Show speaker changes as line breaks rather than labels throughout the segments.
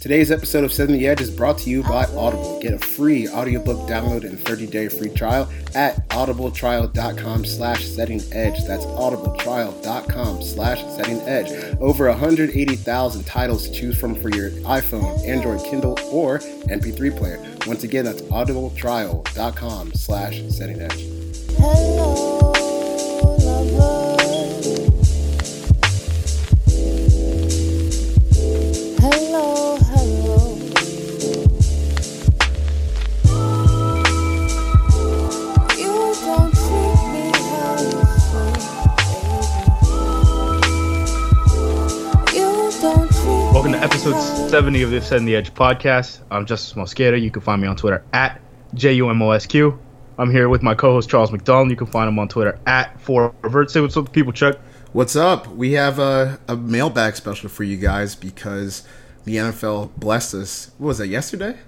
Today's episode of Setting the Edge is brought to you by Audible. Get a free audiobook download and 30-day free trial at audibletrial.com slash setting edge. That's audibletrial.com slash setting edge. Over 180,000 titles to choose from for your iPhone, Android, Kindle, or MP3 player. Once again, that's audibletrial.com slash setting edge.
70 of the Setting the Edge podcast. I'm Justis Mosqueda. You can find me on Twitter at JUMOSQ. I'm here with my co host Charles McDonald. You can find him on Twitter at 4Revert. Say what's up, people, Chuck.
What's up? We have a, a mailbag special for you guys because the NFL blessed us. What was that, yesterday?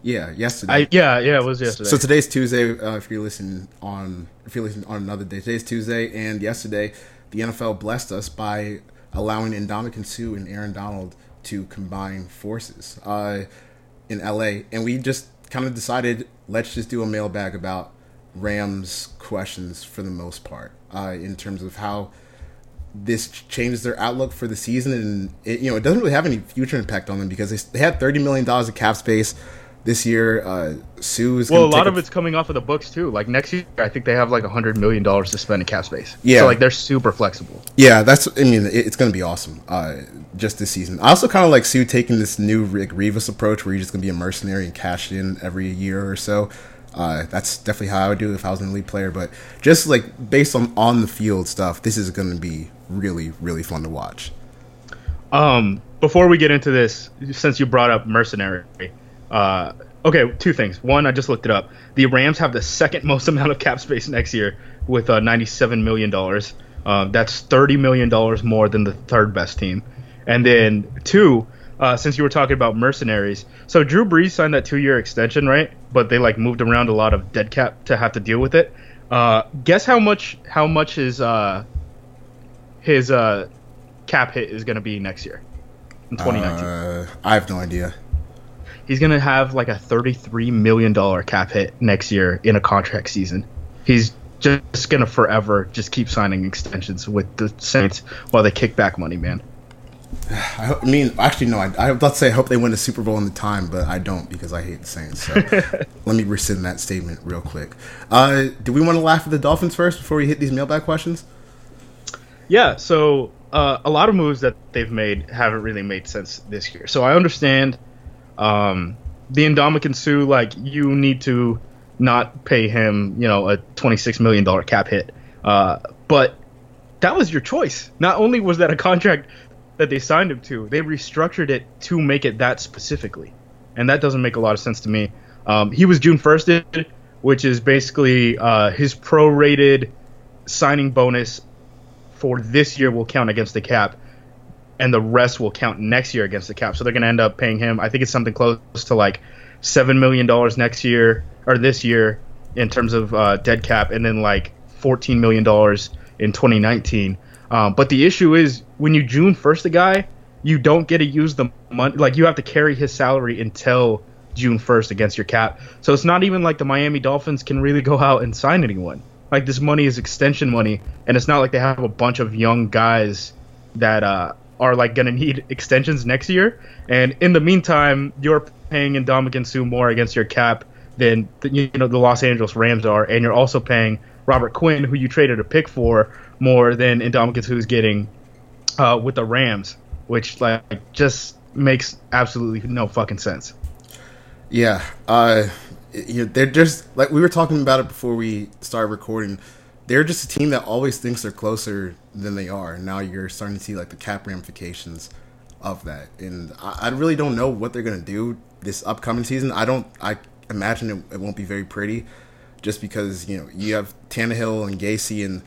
Yeah, yesterday.
I, yeah, yeah, it was yesterday.
So today's Tuesday. Uh, if you're listening on, if you're listening on another day, today's Tuesday, and yesterday the NFL blessed us by allowing Ndamukong Suh and Aaron Donald to combine forces uh, in LA, and we just kind of decided let's just do a mailbag about Rams questions for the most part, uh, in terms of how this changes their outlook for the season, and it, you know it doesn't really have any future impact on them because they, they had thirty million dollars of cap space this year. Uh, Suh is
well, a lot of it's coming off of the books, too. Like next year, I think they have like a $100 million to spend in cap space.
Yeah.
So, like, they're super flexible.
Yeah, that's. I mean, it, it's going to be awesome. Uh, just this season. I also kind of like Suh taking this new Rick Revis approach, where you're just going to be a mercenary and cash in every year or so. Uh, that's definitely how I would do if I was an elite player. But just like based on on the field stuff, this is going to be really really fun to watch.
Um, before we get into this, since you brought up mercenary, uh, okay, two things. One, I just looked it up. The Rams have the second most amount of cap space next year with uh, ninety-seven million dollars. Uh, that's thirty million dollars more than the third best team. And then two, uh, since you were talking about mercenaries, so Drew Brees signed that two-year extension, right? But they like moved around a lot of dead cap to have to deal with it. Uh, guess how much? How much uh, his uh, cap hit is going to be next year in 2019?
Uh, I have no idea.
He's going to have like a 33 million dollar cap hit next year in a contract season. He's just going to forever just keep signing extensions with the Saints while they kick back money, man.
I, mean, actually, no. I, I about to say I hope they win the Super Bowl in the time, but I don't because I hate the Saints. So let me rescind that statement real quick. Uh, do we want to laugh at the Dolphins first before we hit these mailbag questions?
Yeah, so uh, a lot of moves that they've made haven't really made sense this year. So I understand um, the Ndamukong Suh, like you need to not pay him, you know, a twenty-six million dollar cap hit. Uh, but that was your choice. Not only was that a contract that they signed him to, they restructured it to make it that specifically, and that doesn't make a lot of sense to me. Um, he was June first, which is basically uh, his prorated signing bonus for this year will count against the cap, and the rest will count next year against the cap. So they're going to end up paying him. I think it's something close to like seven million dollars next year or this year in terms of uh, dead cap, and then like fourteen million dollars in 2019. Um, but the issue is when you June first the guy, you don't get to use the money. Like you have to carry his salary until June 1st against your cap. So it's not even like the Miami Dolphins can really go out and sign anyone. Like this money is extension money, and it's not like they have a bunch of young guys that uh, are like gonna need extensions next year. And in the meantime, you're paying Ndamukong Suh more against your cap than the, you know the Los Angeles Rams are, and you're also paying Robert Quinn, who you traded a pick for, more than Ndamukong Suh's getting uh, with the Rams, which like just makes absolutely no fucking sense.
Yeah, uh, you know, they're just like we were talking about it before we started recording. They're just a team that always thinks they're closer than they are. Now you're starting to see like the cap ramifications of that, and I, I really don't know what they're gonna do this upcoming season. I don't. I imagine it, it won't be very pretty, just because you know you have Tannehill and Gase and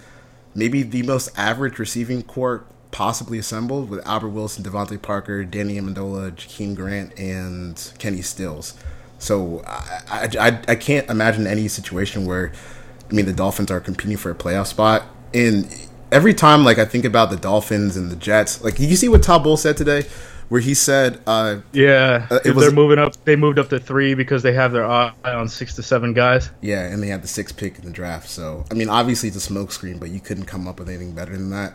maybe the most average receiving corps possibly assembled with Albert Wilson, DeVante Parker, Danny Amendola, Jakeem Grant, and Kenny Stills. So I, I, I, I can't imagine any situation where, I mean, the Dolphins are competing for a playoff spot. And every time, like, I think about the Dolphins and the Jets, like, you see what Todd Bowles said today? where he said, uh,
Yeah,
Uh, was-
they're moving up. They moved up to three because they have their eye on six to seven guys.
yeah, and they had the sixth pick in the draft. So, I mean, obviously it's a smokescreen, but you couldn't come up with anything better than that.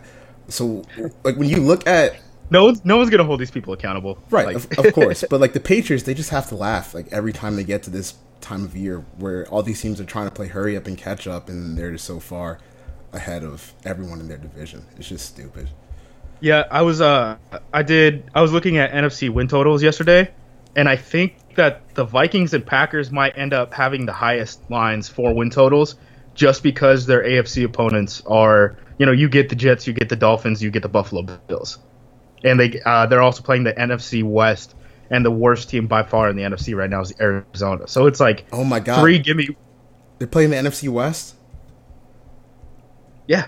So, like, when you look at
No one's no one's gonna hold these people accountable.
Right,
Like-
of, of course. But like the Patriots, they just have to laugh like every time they get to this time of year where all these teams are trying to play hurry up and catch up, and they're just so far ahead of everyone in their division. It's just stupid.
Yeah, I was uh I did I was looking at NFC win totals yesterday and I think that the Vikings and Packers might end up having the highest lines for win totals just because their AFC opponents are, you know, you get the Jets, you get the Dolphins, you get the Buffalo Bills. And they uh, they're also playing the NFC West and the worst team by far in the NFC right now is Arizona. So it's like
Oh my god,
three gimme
they're playing the NFC West,
Yeah.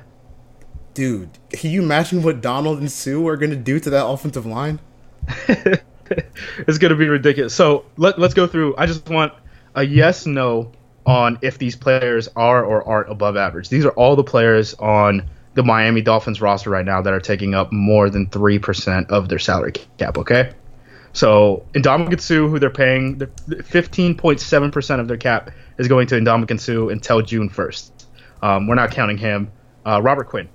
dude. Can you imagine what Donald and Suh are gonna do to that offensive line?
it's going to be ridiculous. So let, let's go through. I just want a yes no on if these players are or aren't above average. These are all the players on the Miami Dolphins roster right now that are taking up more than 3% of their salary cap, okay? So Ndamukong Suh, who they're paying, 15.7% of their cap is going to Ndamukong Suh until June 1st. Um, we're not counting him. Uh, Robert Quinn.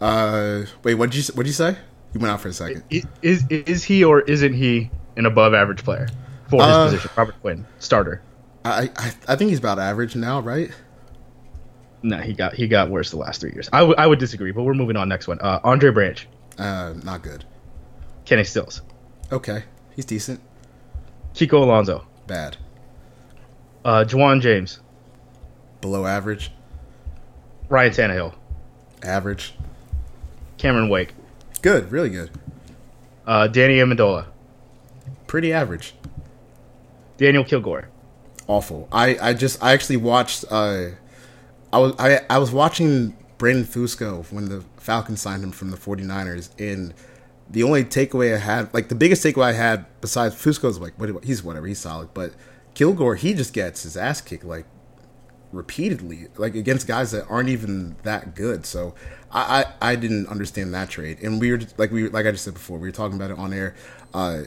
Uh, wait, what did you what did you say? You went out for a second.
Is, is he or isn't he an above average player for his
Uh,
position? Robert Quinn, starter.
I, I I think he's about average now, right?
No, he got he got worse the last three years. I, w- I would disagree, but we're moving on. Next one, uh, Andre Branch,
Uh, not good.
Kenny Stills,
Okay, he's decent.
Kiko Alonso,
Bad.
uh, Ja'Wuan James,
Below average.
Ryan Tannehill,
Average.
Cameron Wake,
Good. Really good.
uh, Danny Amendola,
Pretty average.
Daniel Kilgore.
awful. I, I just I actually watched uh I was I, I was watching Brandon Fusco when the Falcons signed him from the 49ers and the only takeaway I had like the biggest takeaway I had besides Fusco's like what he's whatever he's solid but Kilgore he just gets his ass kicked like repeatedly like against guys that aren't even that good. So I, I I didn't understand that trade. And we were like we like I just said before we were talking about it on air. Uh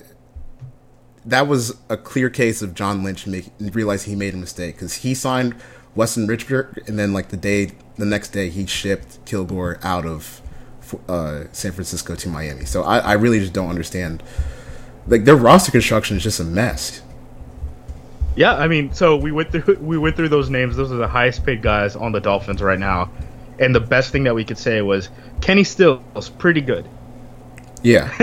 that was a clear case of John Lynch make, realizing he made a mistake because he signed Weston Richburg and then like the day the next day he shipped Kilgore out of uh, San Francisco to Miami. So I, I really just don't understand. Like their roster construction is just a mess.
Yeah, I mean, so we went through we went through those names. Those are the highest paid guys on the Dolphins right now, and the best thing that we could say was Kenny Stills pretty good.
Yeah,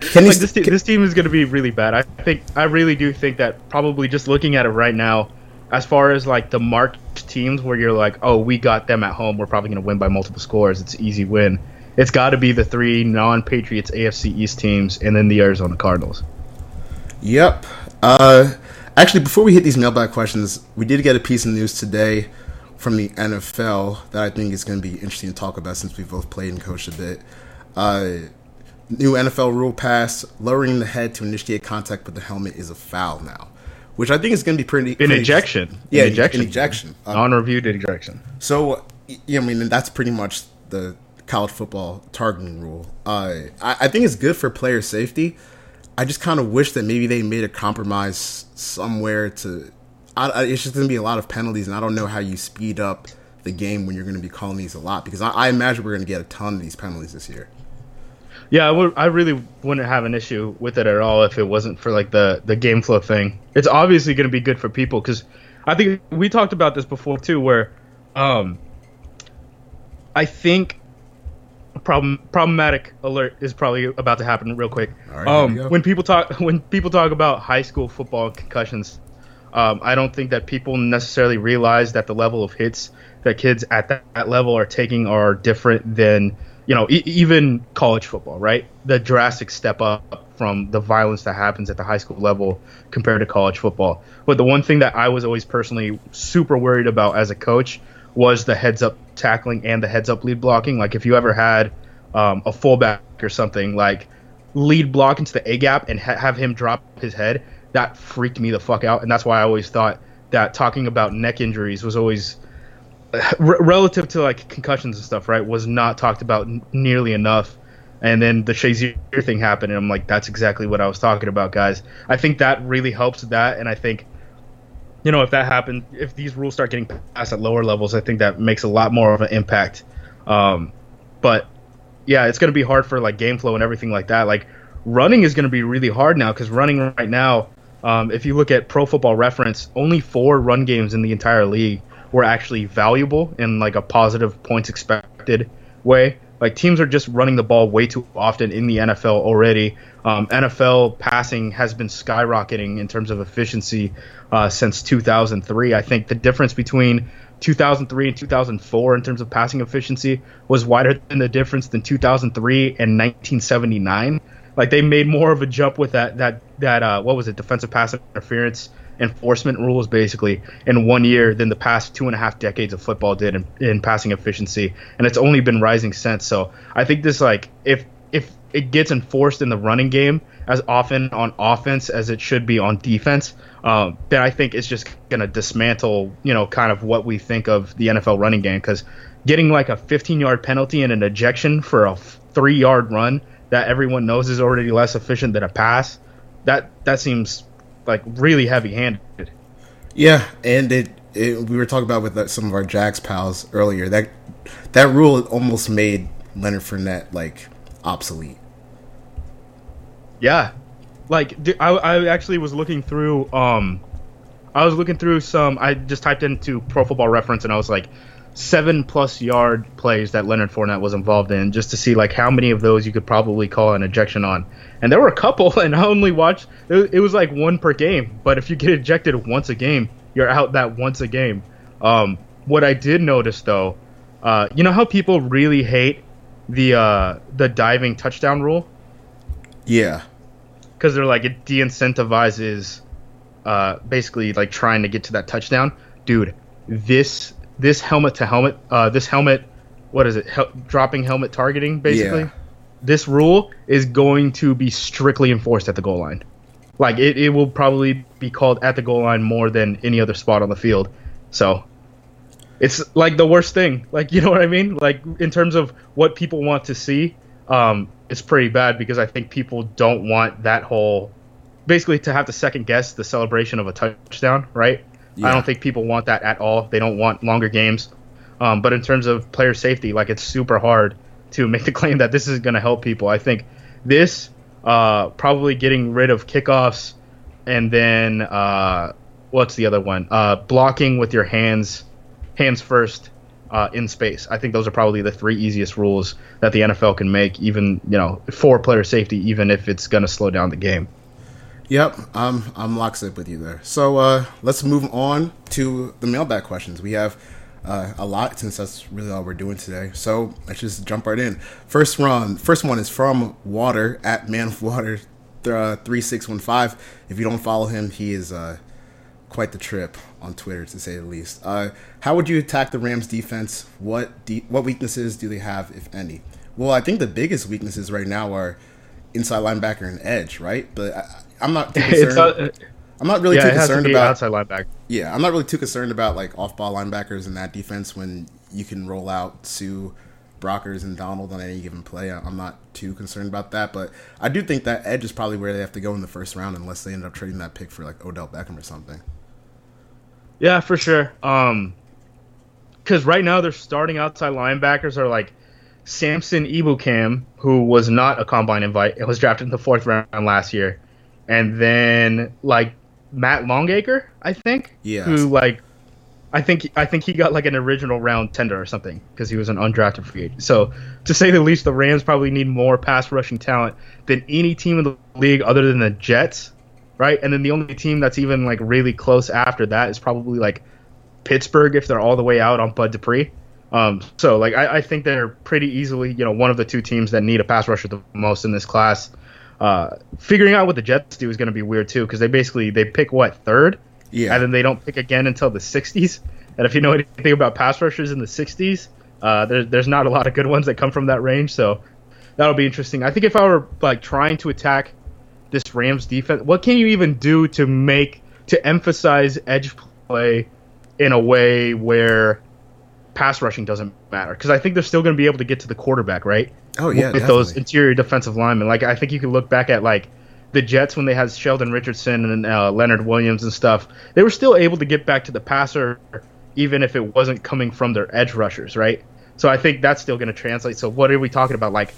Can like this, te- this team is going to be really bad. I think I really do think that probably just looking at it right now, as far as like the marked teams where you're like, oh, we got them at home, we're probably going to win by multiple scores. It's an easy win. It's got to be the three non-Patriots AFC East teams, and then the Arizona Cardinals.
Yep. Uh, actually, before we hit these mailbag questions, we did get a piece of news today from the NFL that I think is going to be interesting to talk about since we both played and coached a bit. Uh, new NFL rule pass: lowering the head to initiate contact with the helmet is a foul now, which I think is going to be pretty.
An
pretty
ejection.
Yeah,
an ejection.
An ejection. Um,
Non-reviewed ejection.
so, yeah, I mean, that's pretty much the college football targeting rule. Uh, I, I think it's good for player safety. I just kind of wish that maybe they made a compromise somewhere to. I, it's just going to be a lot of penalties, and I don't know how you speed up the game when you're going to be calling these a lot because I, I imagine we're going to get a ton of these penalties this year.
Yeah, I, would, I really wouldn't have an issue with it at all if it wasn't for like the the game flow thing. It's obviously going to be good for people because I think we talked about this before too, where um, I think problem problematic alert is probably about to happen real quick.
Right,
um, when people talk when people talk about high school football concussions, um, I don't think that people necessarily realize that the level of hits that kids at that, that level are taking are different than you know e- even college football, right? The drastic step up from the violence that happens at the high school level compared to college football. But the one thing that I was always personally super worried about as a coach was the heads up tackling and the heads up lead blocking. Like if you ever had um, a fullback or something like lead block into the A gap and ha- have him drop his head, that freaked me the fuck out. And that's why I always thought that talking about neck injuries was always relative to like concussions and stuff, right? Was not talked about n- nearly enough And then the Shazier thing happened, and I'm like, that's exactly what I was talking about, guys. I think that really helps that, and I think, you know, if that happens, if these rules start getting passed at lower levels, I think that makes a lot more of an impact. Um, but yeah, it's gonna be hard for like game flow and everything like that. Like running is gonna be really hard now because running right now, um, if you look at Pro Football Reference, only four run games in the entire league were actually valuable in like a positive points expected way. Like teams are just running the ball way too often in the NFL already. Um, NFL passing has been skyrocketing in terms of efficiency uh, since 2003. I think the difference between 2003 and 2004 in terms of passing efficiency was wider than the difference than 2003 and 1979. Like they made more of a jump with that that that uh, what was it defensive pass interference enforcement rules basically in one year than the past two and a half decades of football did in, in passing efficiency, and it's only been rising since. So I think this like if if it gets enforced in the running game as often on offense as it should be on defense, um, then I think it's just gonna dismantle you know kind of what we think of the NFL running game because getting like a 15 yard penalty and an ejection for a three yard run that everyone knows is already less efficient than a pass that that seems like really heavy handed.
Yeah, and it, it we were talking about with uh, some of our Jags pals earlier that that rule almost made Leonard Fournette like obsolete.
Yeah, like I, I actually was looking through um I was looking through some I just typed into Pro Football Reference and I was like seven plus yard plays that Leonard Fournette was involved in just to see like how many of those you could probably call an ejection on. And there were a couple, and I only watched it, it was like one per game. But if you get ejected once a game, you're out that once a game. Um, what I did notice though, uh, you know how people really hate the uh, the diving touchdown rule
Yeah,
because they're like it de-incentivizes uh, basically like trying to get to that touchdown. Dude, this this helmet to helmet, uh, this helmet, what is it? Hel- dropping helmet targeting, basically.
Yeah.
This rule is going to be strictly enforced at the goal line. Like it, it will probably be called at the goal line more than any other spot on the field. So it's like the worst thing. Like you know what I mean? Like in terms of what people want to see, um, it's pretty bad because I think people don't want that whole basically to have to second guess the celebration of a touchdown, right? I don't think people want that at all. They don't want longer games. Um, but in terms of player safety, like it's super hard to make the claim that this is going to help people. I think this uh, probably getting rid of kickoffs and then uh, what's the other one? Uh, blocking with your hands, hands first uh, in space. I think those are probably the three easiest rules that the NFL can make, even you know for player safety, even if it's going to slow down the game.
Yep, I'm I'm lockstep with you there. So uh, let's move on to the mailbag questions. We have uh, a lot since that's really all we're doing today. So let's just jump right in. First run, first one is from Water at Man of Water uh, three six one five. If you don't follow him, he is uh, quite the trip on Twitter to say the least. Uh, how would you attack the Rams defense? What de- what weaknesses do they have, if any? Well, I think the biggest weaknesses right now are inside linebacker and edge, right? But I, I'm not too concerned.
uh,
I'm not really
yeah,
too
to
concerned
be
about.
outside linebacker.
Yeah, I'm not really too concerned about like off-ball linebackers in that defense when you can roll out Suh, Brockers, and Donald on any given play. I'm not too concerned about that, but I do think that edge is probably where they have to go in the first round unless they end up trading that pick for like Odell Beckham or something.
Yeah, for sure. Um, because right now their starting outside linebackers are like Samson Ebukam, who was not a combine invite, and was drafted in the fourth round last year, and then like Matt Longacre, I think,
Yeah.
who like. I think I think he got like an original round tender or something because he was an undrafted free agent. So to say the least, the Rams probably need more pass rushing talent than any team in the league other than the Jets, right? And then the only team that's even like really close after that is probably like Pittsburgh if they're all the way out on Bud Dupree. Um, so like I, I think they're pretty easily you know one of the two teams that need a pass rusher the most in this class. Uh, figuring out what the Jets do is going to be weird too because they basically they pick what third,
Yeah.
and then they don't pick again until the 60s. And if you know anything about pass rushers in the 60s, uh, there, there's not a lot of good ones that come from that range. So that'll be interesting. I think if I were like trying to attack this Rams defense, what can you even do to make to emphasize edge play in a way where pass rushing doesn't matter? Because I think they're still going to be able to get to the quarterback, right?
Oh yeah,
with those interior defensive linemen. Like I think you can look back at like the Jets when they had Sheldon Richardson and uh, Leonard Williams and stuff. They were still able to get back to the passer, even if it wasn't coming from their edge rushers, right? So I think that's still going to translate. So what are we talking about? Like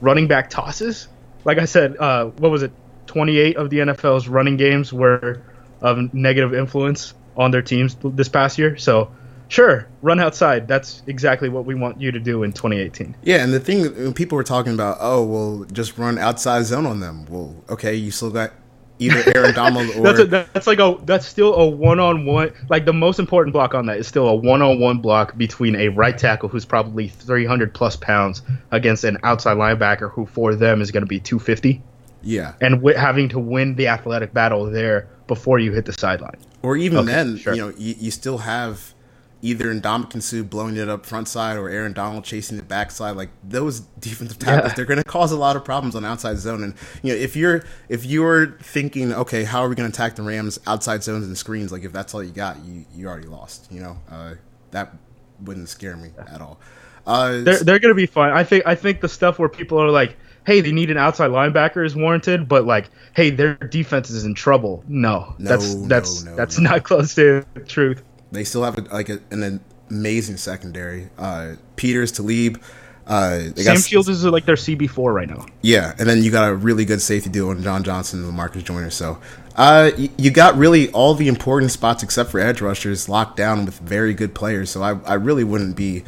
running back tosses? Like I said, uh, what was it? 28 of the NFL's running games were of negative influence on their teams this past year. So sure, run outside. That's exactly what we want you to do in 2018.
Yeah, and the thing when people were talking about, oh well, just run outside zone on them. Well, okay, you still got either Aaron Donald or
that's a, that's like a that's still a one on one. Like the most important block on that is still a one on one block between a right tackle who's probably 300 plus pounds against an outside linebacker who for them is going to be 250,
yeah,
and wi- having to win the athletic battle there before you hit the sideline.
or even
Okay,
then,
sure.
you know, you, you still have either Ndamukong Suh blowing it up front side or Aaron Donald chasing the backside. Like those defensive tackles,
Yeah.
they're going to cause a lot of problems on outside zone. And you know, if you're if you're thinking, okay, how are we going to attack the Rams outside zones and screens? Like if that's all you got, you you already lost. You know, uh, that wouldn't scare me at all. Uh,
They're they're going to be fine. I think I think the stuff where people are like, hey, they need an outside linebacker is warranted, but like, hey, their defense is in trouble. No,
No,
that's that's
no,
that's
no.
not close to the truth.
They still have a, like a, an amazing secondary. Uh, Peters, Talib. Uh, they
Sam
got,
Shields is like their CB four right now.
Yeah, and then you got a really good safety deal on John Johnson and Marcus Joyner. So uh, y- you got really all the important spots except for edge rushers locked down with very good players. So I, I really wouldn't be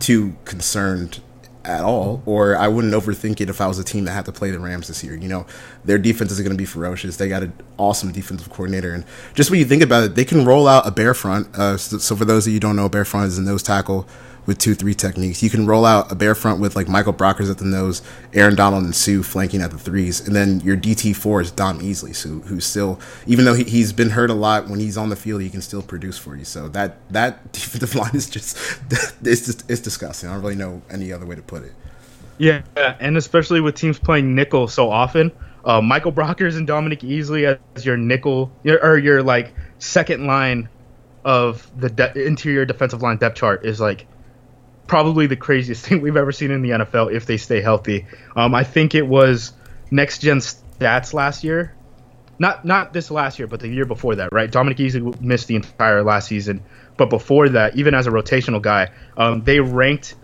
too concerned at all, or I wouldn't overthink it if I was a team that had to play the Rams this year. You know, their defense is going to be ferocious. They got an awesome defensive coordinator, and just when you think about it, they can roll out a bear front. Uh, so, so for those of you who don't know, bear front is a nose tackle with two three techniques. You can roll out a bear front with like Michael Brockers at the nose, Aaron Donald and Suh flanking at the threes, and then your DT four is Dom Easley, so who's still even though he, he's been hurt a lot when he's on the field, he can still produce for you. So that that defensive line is just it's just it's disgusting. I don't really know any other way to put it.
Yeah, and especially with teams playing nickel so often, uh, Michael Brockers and Dominic Easley as your nickel your- or your like second line of the de- interior defensive line depth chart is like probably the craziest thing we've ever seen in the NFL if they stay healthy. Um, I think it was next gen stats last year. Not not this last year, but the year before that, right? Dominic Easley missed the entire last season, but before that, even as a rotational guy, um, they ranked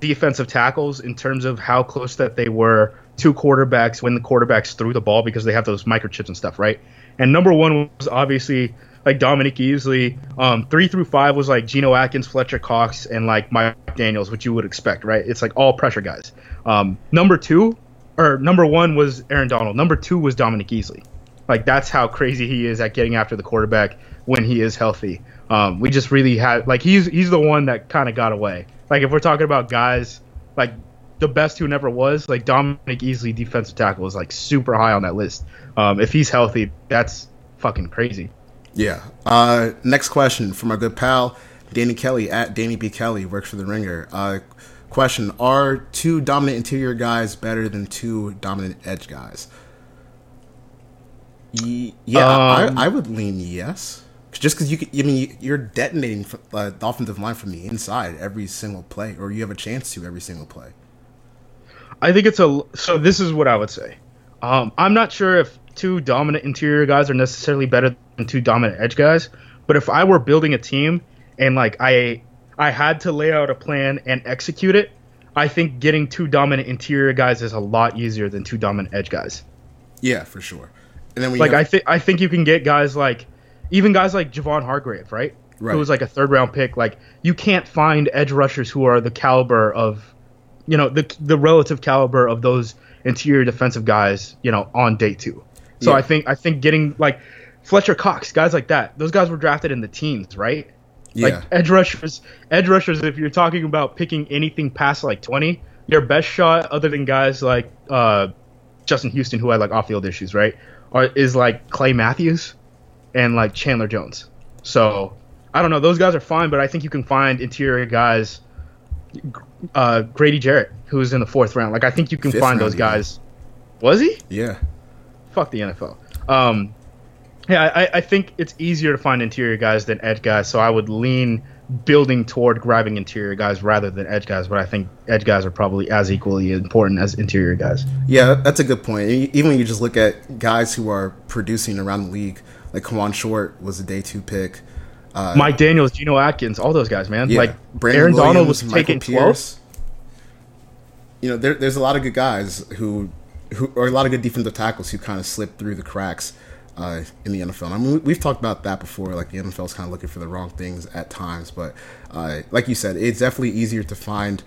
defensive tackles in terms of how close that they were to quarterbacks when the quarterbacks threw the ball because they have those microchips and stuff, right? And number one was obviously like Dominic Easley. Um, three through five was like Geno Atkins, Fletcher Cox, and like Mike Daniels, which you would expect, right? It's like all pressure guys. Um, number two or number one was Aaron Donald. Number two was Dominic Easley. Like that's how crazy he is at getting after the quarterback when he is healthy. Um, we just really had like he's he's the one that kind of got away. Like if we're talking about guys like the best who never was, like Dominic Easley, defensive tackle is like super high on that list. Um, if he's healthy, that's fucking crazy.
Yeah. Uh, next question from our good pal Danny Kelly at Danny B Kelly works for the Ringer. Uh, question: Are two dominant interior guys better than two dominant edge guys? Ye- yeah,
Um,
I, I would lean yes. Just because you, could, I mean, you- you're detonating uh, the offensive line from the inside every single play, or you have a chance to every single play.
I think it's a so. This is what I would say. Um, I'm not sure if two dominant interior guys are necessarily better than two dominant edge guys, but if I were building a team and like I I had to lay out a plan and execute it, I think getting two dominant interior guys is a lot easier than two dominant edge guys.
Yeah, for sure. And then we
Like
have,
I think I think you can get guys like even guys like Javon Hargrave, right?
Right.
Who was like a third round pick. Like you can't find edge rushers who are the caliber of, you know, the the relative caliber of those interior defensive guys, you know, on day two. So
Yeah.
I think I think getting like Fletcher Cox, guys like that, those guys were drafted in the teens, right?
yeah,
Like edge rushers, edge rushers. If you're talking about picking anything past like 20, your best shot, other than guys like uh, Justin Houston, who had like off-field issues, right, are, is like Clay Matthews and like Chandler Jones. So I don't know. Those guys are fine, but I think you can find interior guys. Uh, Grady Jarrett, who's in the fourth round. Like I think you can
Fifth
find
round,
those guys. Was he?
yeah.
Fuck the NFL. Um, yeah, I, I think it's easier to find interior guys than edge guys, so I would lean building toward grabbing interior guys rather than edge guys, but I think edge guys are probably as equally important as interior guys.
Yeah, that's a good point. Even when you just look at guys who are producing around the league, like Kawann Short was a day two pick. Uh,
Mike Daniels, Geno Atkins, all those guys, man.
yeah,
like
Brandon
Aaron Donald was
Michael
taken
Pierce.
12th.
You know, there, there's a lot of good guys who, who, or a lot of good defensive tackles who kind of slip through the cracks uh, in the NFL. I mean, we- we've talked about that before. Like the NFL's kind of looking for the wrong things at times, but uh, like you said, it's definitely easier to find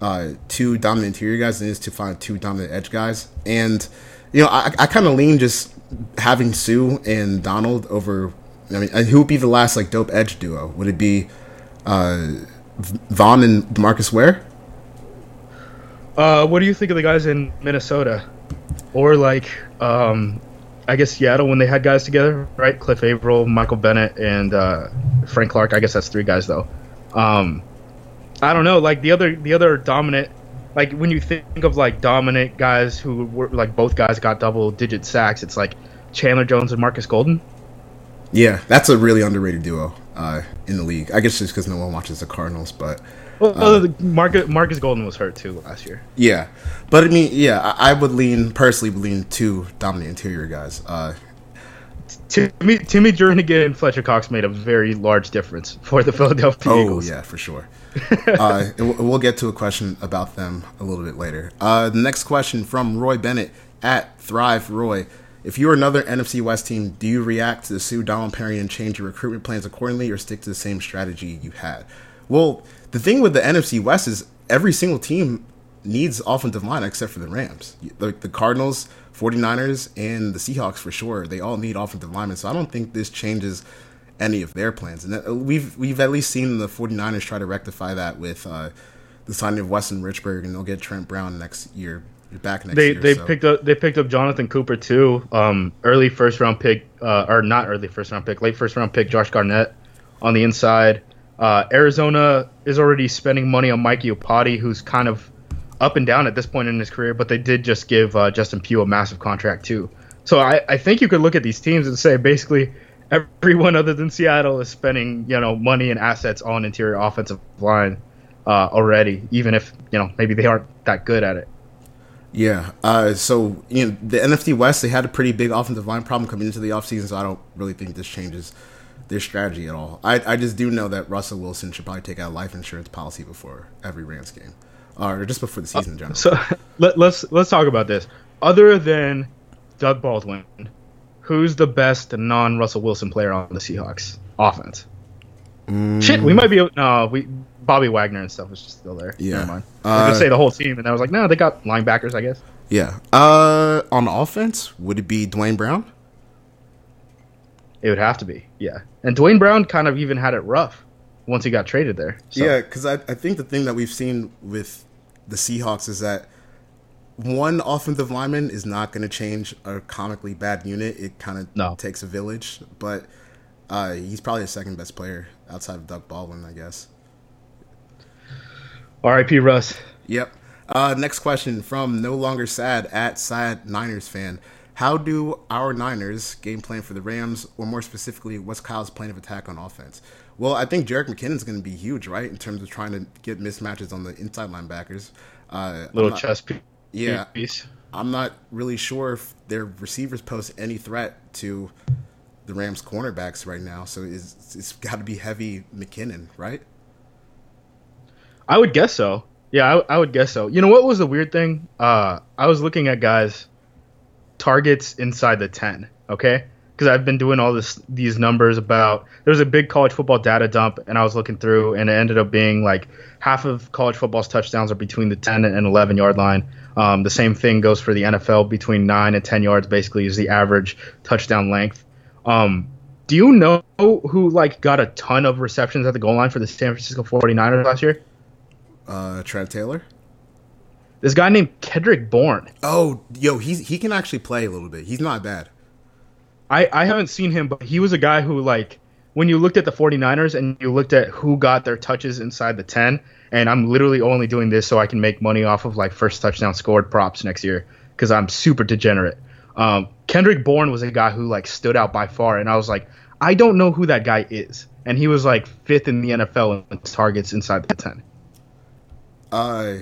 uh, two dominant interior guys than it is to find two dominant edge guys. And you know, I, I kind of lean just having Suh and Donald over. I mean, who would be the last like dope edge duo? Would it be uh, Von and Demarcus Ware?
Uh, what do you think of the guys in Minnesota, or like, um, I guess Seattle when they had guys together, right? Cliff Avril, Michael Bennett, and uh, Frank Clark. I guess that's three guys though. Um, I don't know. Like the other, the other dominant. Like when you think of like dominant guys who were like both guys got double digit sacks, it's like Chandler Jones and Marcus Golden.
Yeah, that's a really underrated duo uh, in the league. I guess just because no one watches the Cardinals, but
Well, uh, Marcus Marcus Golden was hurt too last year.
yeah. But I mean, yeah, I, I would lean personally lean to dominant interior guys. Uh,
Timmy Timmy Jernigan and Fletcher Cox made a very large difference for the Philadelphia
Oh
Eagles.
yeah, for sure. uh, we'll we'll get to a question about them a little bit later. Uh, the next question from Roy Bennett at Thrive Roy. If you're another NFC West team, do you react to the Suh Donald Perry and change your recruitment plans accordingly, or stick to the same strategy you had? Well, the thing with the NFC West is every single team needs offensive line except for the Rams. Like the Cardinals, 49ers, and the Seahawks for sure. They all need offensive linemen. So I don't think this changes any of their plans. And we've we've at least seen the 49ers try to rectify that with uh, the signing of Weston Richburg, and they'll get Trent Brown next year, back next
They
year.
they
so.
picked up they picked up Jonathan Cooper too. Um, early first round pick, uh, or not early first round pick, late first round pick, Josh Garnett on the inside. Uh, Arizona is already spending money on Mike Iupati, who's kind of up and down at this point in his career, but they did just give uh, Justin Pugh a massive contract too. So I, I think you could look at these teams and say basically everyone other than Seattle is spending you know money and assets on interior offensive line uh, already, even if you know maybe they aren't that good at it.
Yeah. Uh, so you know the NFC West, they had a pretty big offensive line problem coming into the offseason, so I don't really think this changes their strategy at all. I, I just do know that Russell Wilson should probably take out a life insurance policy before every Rams game, or just before the season in general.
So let, let's let's talk about this. Other than Doug Baldwin, who's the best non-Russell Wilson player on the Seahawks offense? Shit, we might be able- no. We Bobby Wagner and stuff is just still there.
Yeah.
Never mind. I
Uh,
was gonna say the whole team, and I was like, no, they got linebackers, I guess.
yeah. Uh, on offense, would it be Duane Brown?
It would have to be, yeah. And Duane Brown kind of even had it rough once he got traded there. So.
Yeah, because I, I think the thing that we've seen with the Seahawks is that one offensive lineman is not going to change a comically bad unit. It kind of
No.
takes a village, but uh, he's probably the second best player outside of Doug Baldwin, I guess.
R.I.P. Russ.
Yep. Uh, next question from No Longer Sad at Sad Niners fan. How do our Niners game plan for the Rams, or more specifically, what's Kyle's plan of attack on offense? Well, I think Jerick McKinnon's going to be huge, right, in terms of trying to get mismatches on the inside linebackers. Uh,
Little
not-
chess piece.
Yeah, I'm not really sure if their receivers pose any threat to the Rams' cornerbacks right now. So it's, it's got to be heavy McKinnon, right?
I would guess so. Yeah, I, I would guess so. You know what was the weird thing? Uh, I was looking at guys targets inside the ten. Okay, because I've been doing all this these numbers about. There's a big college football data dump, and I was looking through, and it ended up being like half of college football's touchdowns are between the 10 and 11 yard line. Um, the same thing goes for the NFL. Between nine and 10 yards, basically, is the average touchdown length. Um, do you know who like got a ton of receptions at the goal line for the San Francisco 49ers last year?
Uh, Trent Taylor.
This guy named Kendrick Bourne.
Oh, yo, he's he can actually play a little bit. He's not bad.
I, I haven't seen him, but he was a guy who, like, when you looked at the 49ers and you looked at who got their touches inside the 10, and I'm literally only doing this so I can make money off of, like, first touchdown scored props next year because I'm super degenerate. Um, Kendrick Bourne was a guy who, like, stood out by far, and I was like, I don't know who that guy is, and he was like fifth in the NFL in targets inside the ten.
Uh,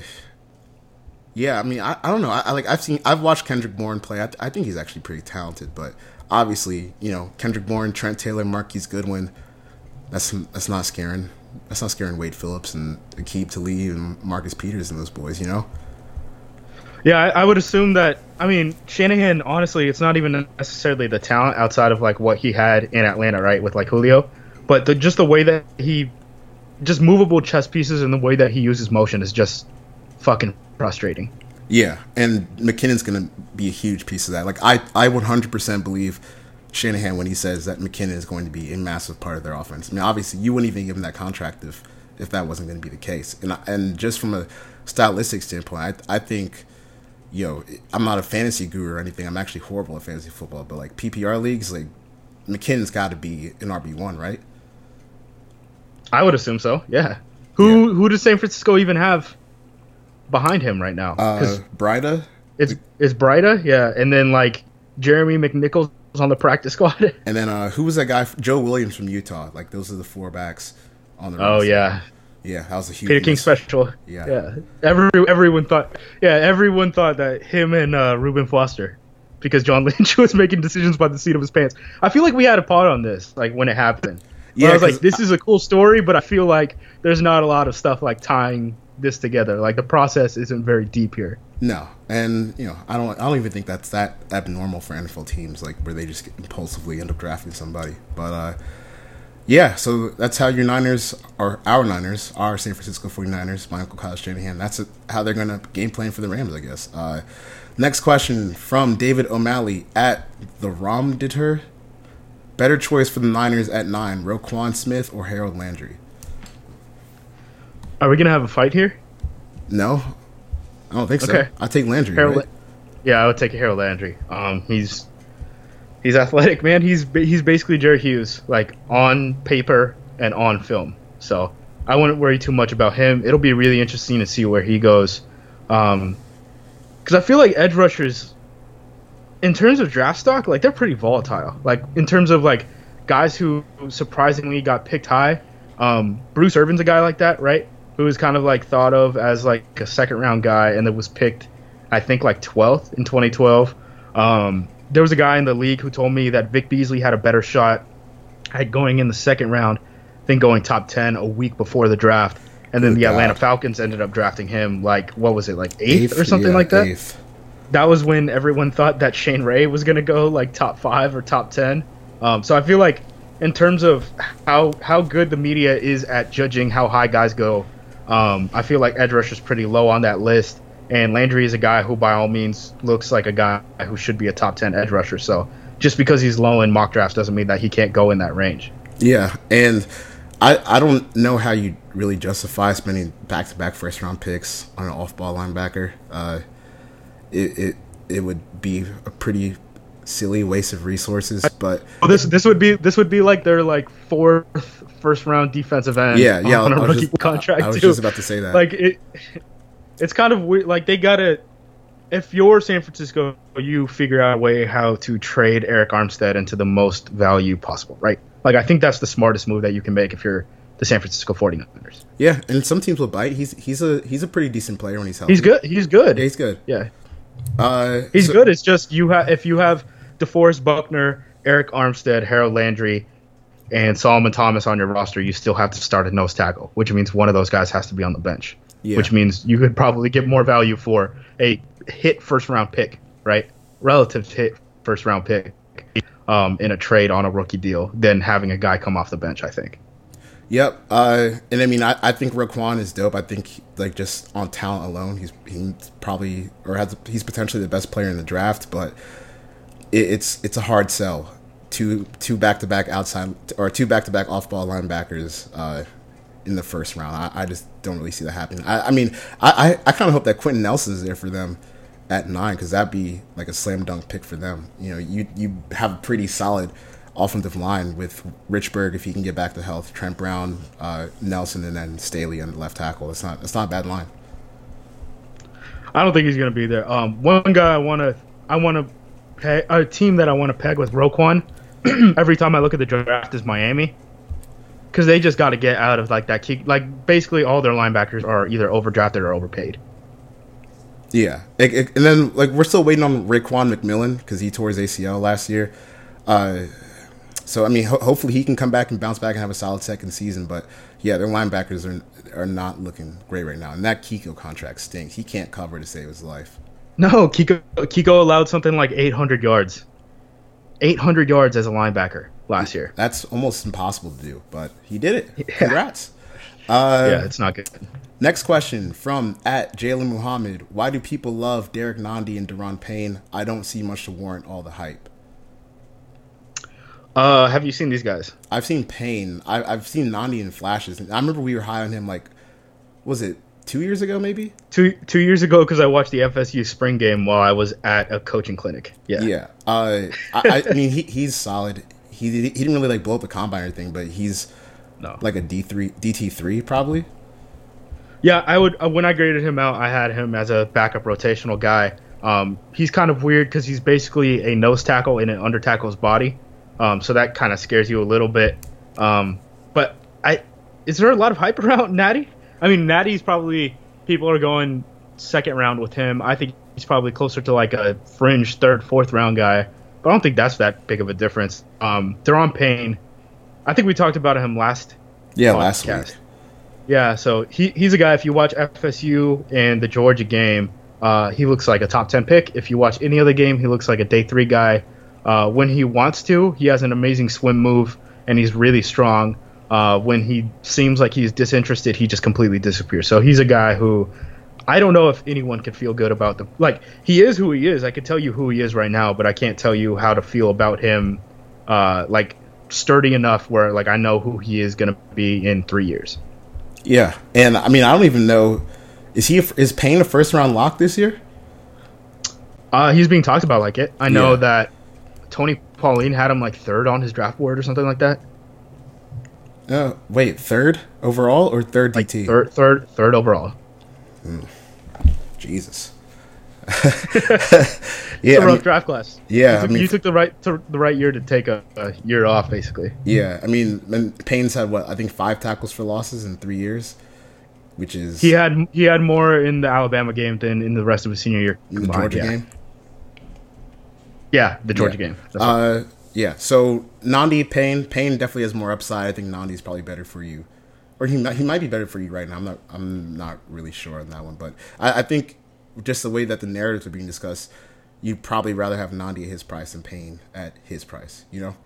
yeah. I mean, I, I don't know. I, I like I've seen I've watched Kendrick Bourne play. I, I think he's actually pretty talented, but obviously, you know, Kendrick Bourne, Trent Taylor, Marquise Goodwin. That's that's not scaring. That's not scaring Wade Phillips and Aqib Talib and Marcus Peters and those boys. You know.
Yeah, I, I would assume that. I mean, Shanahan. Honestly, it's not even necessarily the talent outside of like what he had in Atlanta, right, with like Julio, but the, just the way that he, just movable chess pieces and the way that he uses motion is just fucking frustrating.
Yeah, and McKinnon's going to be a huge piece of that. Like I, I 100% believe Shanahan when he says that McKinnon is going to be a massive part of their offense. I mean, obviously, you wouldn't even give him that contract if if that wasn't going to be the case. And and just from a stylistic standpoint, I I think, you know, I'm not a fantasy guru or anything. I'm actually horrible at fantasy football, but like PPR leagues, like McKinnon's got to be an RB one, right?
I would assume so. Yeah. Who who does San Francisco even have behind him right now?
Uh, Breida,
it's it's Breida, yeah, and then like Jeremy McNichols on the practice squad.
and then uh, who was that guy? Joe Williams from Utah. Like those are the four backs on the.
oh
roster.
yeah,
yeah, that was a huge.
Peter King
miss.
special.
Yeah.
yeah. Every everyone thought, yeah, everyone thought that him and uh, Reuben Foster, because John Lynch was making decisions by the seat of his pants. I feel like we had a part on this, like when it happened. Yeah, I was like, this is a cool story, but I feel like there's not a lot of stuff like tying this together. Like the process isn't very deep here.
No, and you know, I don't. I don't even think that's that abnormal for NFL teams, like where they just impulsively end up drafting somebody. But uh, yeah, so that's how your Niners or our Niners, our San Francisco 49ers, my uncle Kyle Shanahan. That's how they're going to game plan for the Rams, I guess. Uh, next question from David O'Malley at the Rom Deter. Better choice for the Niners at nine: Roquan Smith or Harold Landry?
Are we gonna have a fight here?
No, I don't think so.
Okay.
I take Landry.
Harold,
right?
yeah, I would take Harold Landry. Um, he's he's athletic, man. He's he's basically Jerry Hughes, like on paper and on film. So I wouldn't worry too much about him. It'll be really interesting to see where he goes, um, because I feel like edge rushers, in terms of draft stock, like they're pretty volatile. Like in terms of like guys who surprisingly got picked high. Um, Bruce Irvin's a guy like that, right? Who was kind of like thought of as like a second round guy and that was picked, I think like 12th in 2012. Um, there was a guy in the league who told me that Vic Beasley had a better shot at going in the second round than going top 10 a week before the draft. And then
Good
the Atlanta Falcons ended up drafting him like what was it like eighth, or something
yeah,
like that
Eighth.
that was when everyone thought that Shane Ray was going to go like top five or top ten. Um, so I feel like in terms of how how good the media is at judging how high guys go, um, I feel like edge is pretty low on that list. And Landry is a guy who, by all means, looks like a guy who should be a top ten edge rusher. So just because he's low in mock drafts doesn't mean that he can't go in that range.
Yeah, and I I don't know how you really justify spending back to back first round picks on an off ball linebacker. Uh, it it it would be a pretty silly waste of resources, but
Well, this this would be this would be like their like fourth first round defensive end.
yeah, yeah,
on a
I was
rookie
just,
contract
I was
too.
just about to say that.
like it it's kind of weird like they gotta if you're san francisco you figure out a way how to trade arik armstead into the most value possible right like i think that's the smartest move that you can make if you're the san francisco 49ers
yeah, and some teams will bite. He's he's a he's a pretty decent player when he's healthy.
he's good he's good
Yeah, he's good.
yeah
Uh,
he's
so-
good it's just you have if you have deforest buckner arik armstead harold landry and solomon thomas on your roster you still have to start a nose tackle which means one of those guys has to be on the bench
Yeah.
which means you could probably get more value for a hit first round pick, right? Relative hit first round pick um, in a trade on a rookie deal than having a guy come off the bench. I think.
Yep. Uh, and I mean, I, I think Roquan is dope. I think like just on talent alone, he's he's probably or has he's potentially the best player in the draft. But it's it's a hard sell. Two two back to back outside or two back to back off ball linebackers uh, in the first round. I, I just don't really see that happening. I, I mean, I I, I kind of hope that Quenton Nelson is there for them at nine because that'd be like a slam dunk pick for them. You know, you you have a pretty solid offensive line with Richburg if he can get back to health, Trent Brown, uh, Nelson, and then Staley on the left tackle. It's not it's not a bad line.
I don't think he's gonna be there. Um, one guy I want to I want to peg a team that I want to peg with Roquan every time I look at the draft is Miami, because they just got to get out of like that kick. Like basically all their linebackers are either overdrafted or overpaid.
Yeah, It- it- and then like we're still waiting on Raekwon McMillan because he tore his ACL last year. Uh, so I mean, ho- hopefully he can come back and bounce back and have a solid second season. But yeah, their linebackers are are not looking great right now, and that Kiko contract stinks. He can't cover to save his life.
No, Kiko Kiko allowed something like 800 yards, 800 yards as a linebacker last year.
That's almost impossible to do, but he did it. Congrats. Uh,
yeah, it's not good.
Next question from at Jalen Muhammad. Why do people love Derrick Nnadi and Da'Ron Payne? I don't see much to warrant all the hype.
Uh, have you seen these guys?
I've seen Payne. I, I've seen Nandi in flashes. I remember we were high on him like, was it two years ago maybe?
Two two years ago, because I watched the FSU spring game while I was at a coaching clinic. Yeah.
Yeah. Uh, I, I mean, he, he's solid. He, he didn't really like blow up the combine or anything, but he's
No.
like a D three, DT three probably.
Yeah, I would. Uh, when I graded him out, I had him as a backup rotational guy. Um, he's kind of weird because he's basically a nose tackle in an under tackle's body, um, so that kind of scares you a little bit. Um, but I, is there a lot of hype around Nnadi? I mean, Nnadi's probably people are going second round with him. I think he's probably closer to like a fringe third, fourth round guy. But I don't think that's that big of a difference. Um, Da'Ron Payne, I think we talked about him last
Yeah, last week.
Yeah, so he, he's a guy. If you watch FSU and the Georgia game, uh, he looks like a top ten pick. If you watch any other game, he looks like a day three guy. Uh, when he wants to, he has an amazing swim move and he's really strong. Uh, when he seems like he's disinterested, he just completely disappears. So he's a guy who I don't know if anyone can feel good about the like he is who he is. I can tell you who he is right now, but I can't tell you how to feel about him. Uh, like sturdy enough where like I know who he is gonna be in three years.
Yeah, and I mean, I don't even know. Is he is Payne a first round lock this year?
Uh, he's being talked about like it. I know
Yeah.
that Tony Pauline had him like third on his draft board or something like that.
Uh, wait, third overall or third
Like
DT?
third, third, third overall.
Jesus. Yeah,
a
I
rough
mean,
draft class.
yeah,
you
I
took,
mean-
you took the right to, the right year to take a, a year off, basically.
yeah. I mean, Payne's had what I think five tackles for losses in three years, which is
He had he had more in the Alabama game than in the rest of his senior year.
in the Georgia
yeah.
game.
Yeah, the Georgia
Yeah.
game. That's right.
Uh, yeah. So Nnadi Payne, Payne definitely has more upside. I think Nnadi's probably better for you, or he might, he might be better for you right now. I'm not I'm not really sure on that one, but I, I think just the way that the narratives are being discussed, you'd probably rather have Nnadi at his price than Payne at his price. You know?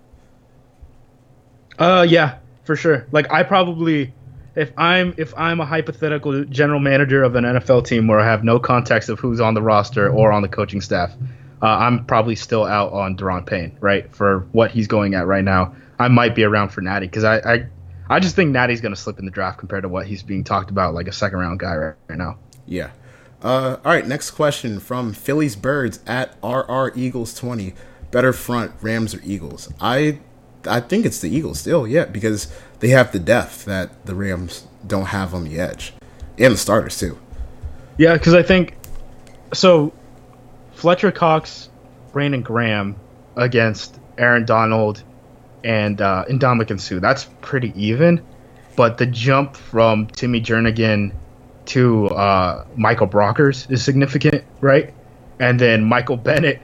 Uh, yeah, for sure. Like I probably, if I'm if I'm a hypothetical general manager of an NFL team where I have no context of who's on the roster or on the coaching staff, uh, I'm probably still out on Da'Ron Payne, right? For what he's going at right now, I might be around for Nnadi because I, I I just think Nnadi's gonna slip in the draft compared to what he's being talked about like a second round guy right, right now.
Yeah. Uh, all right. Next question from Phillies Birds at RR Eagles twenty. Better front, Rams or Eagles? I I think it's the Eagles still. Yeah, because they have the depth that the Rams don't have on the edge, and the starters too.
Yeah, because I think so. Fletcher Cox, Brandon Graham against Aaron Donald and uh, Ndamukong Suh. That's pretty even, but the jump from Timmy Jernigan to uh, Michael Brockers is significant, right? And then Michael Bennett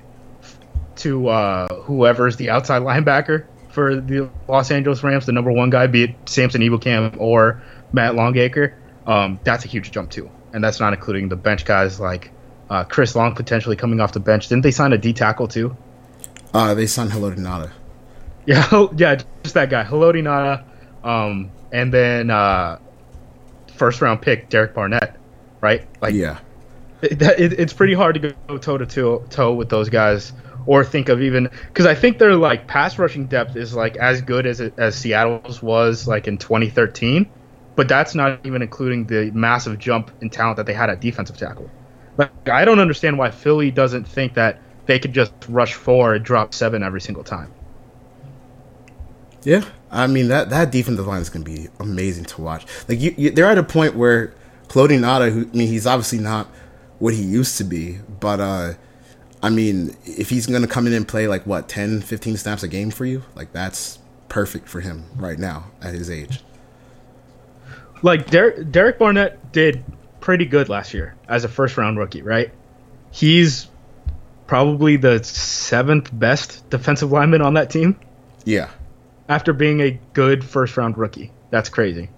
to uh, whoever's the outside linebacker for the Los Angeles Rams, the number one guy, be it Samson Ebukam or Matt Longacre. Um, that's a huge jump too, and that's not including the bench guys like uh, Chris Long potentially coming off the bench. Didn't they sign a D tackle too?
Uh, they signed Haloti Ngata.
Yeah, yeah, just that guy, Haloti Ngata, um, and then uh, first round pick Derek Barnett, right? Like,
Yeah.
it, it, it's pretty hard to go toe to toe toe with those guys, or think of even because I think their like pass rushing depth is like as good as it, as Seattle's was like in 2013, but that's not even including the massive jump in talent that they had at defensive tackle. Like, I don't understand why Philly doesn't think that they could just rush four and drop seven every single time.
Yeah, I mean that that defensive line is going to be amazing to watch. Like you, you, they're at a point where Haloti Ngata, who I mean, he's obviously not what he used to be, but uh, I mean, if he's going to come in and play like what 10, 15 snaps a game for you, like that's perfect for him right now at his age.
Like Derek, Derek Barnett did pretty good last year as a first round rookie, right? He's probably the seventh best defensive lineman on that team
Yeah.
after being a good first round rookie. That's crazy.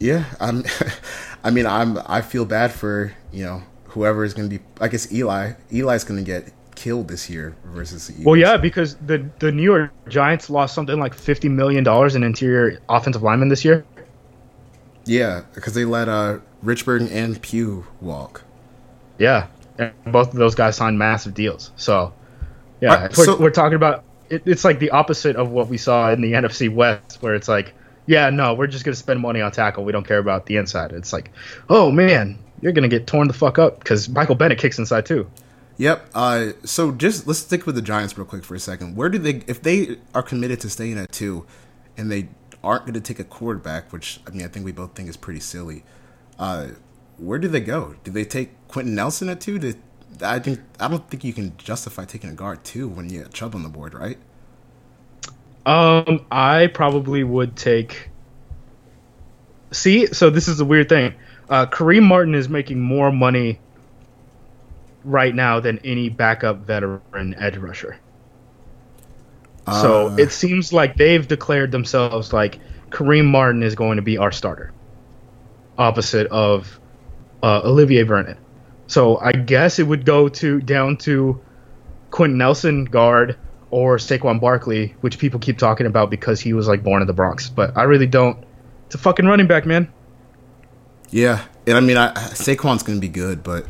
Yeah, I'm. I mean, I'm. I feel bad for you know whoever is going to be. I guess Eli. Eli's going to get killed this year versus the Eagles.
Well, yeah, because the the New York Giants lost something like fifty million dollars in interior offensive linemen this year.
Yeah, because they let uh Richburg and Pugh walk.
Yeah, and both of those guys signed massive deals. So, yeah, we're,
so-
we're talking about it, it's like the opposite of what we saw in the NFC West, where it's like, yeah, no, we're just gonna spend money on tackle. We don't care about the inside. It's like, oh man, you're gonna get torn the fuck up because Michael Bennett kicks inside too.
Yep. Uh, so just let's stick with the Giants real quick for a second. Where do they, if they are committed to staying at two, and they aren't going to take a quarterback, which I mean I think we both think is pretty silly. Uh, where do they go? Do they take Quenton Nelson at two? Do, I think I don't think you can justify taking a guard two when you have Chubb on the board, right?
Um, I probably would take. See, so this is a weird thing. Uh, Kareem Martin is making more money right now than any backup veteran edge rusher. So
Uh,
it seems like they've declared themselves like Kareem Martin is going to be our starter, opposite of uh, Olivier Vernon. So I guess it would go to down to Quenton Nelson guard or Saquon Barkley, which people keep talking about because he was like born in the Bronx. But I really don't. It's a fucking running back, man.
Yeah, and I mean, I, Saquon's going to be good, but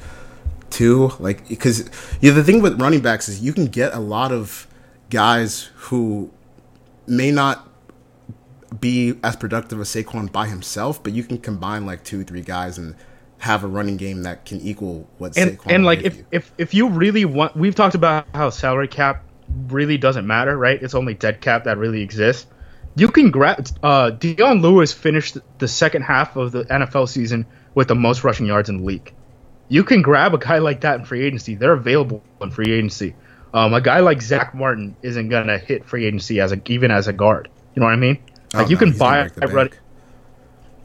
two, like, because yeah, the thing with running backs is you can get a lot of guys who may not be as productive as Saquon by himself, but you can combine like two, three guys and have a running game that can equal what
And
Saquon.
and like if,
you.
if if you really want, we've talked about how salary cap really doesn't matter, right? It's only dead cap that really exists. You can grab. Uh, Dion Lewis finished the second half of the NFL season with the most rushing yards in the league. You can grab a guy like that in free agency. They're available in free agency. Um, a guy like Zack Martin isn't gonna hit free agency as a even as a guard. You know what I mean?
Oh,
Like you
no,
can buy
break the
a run,
bank.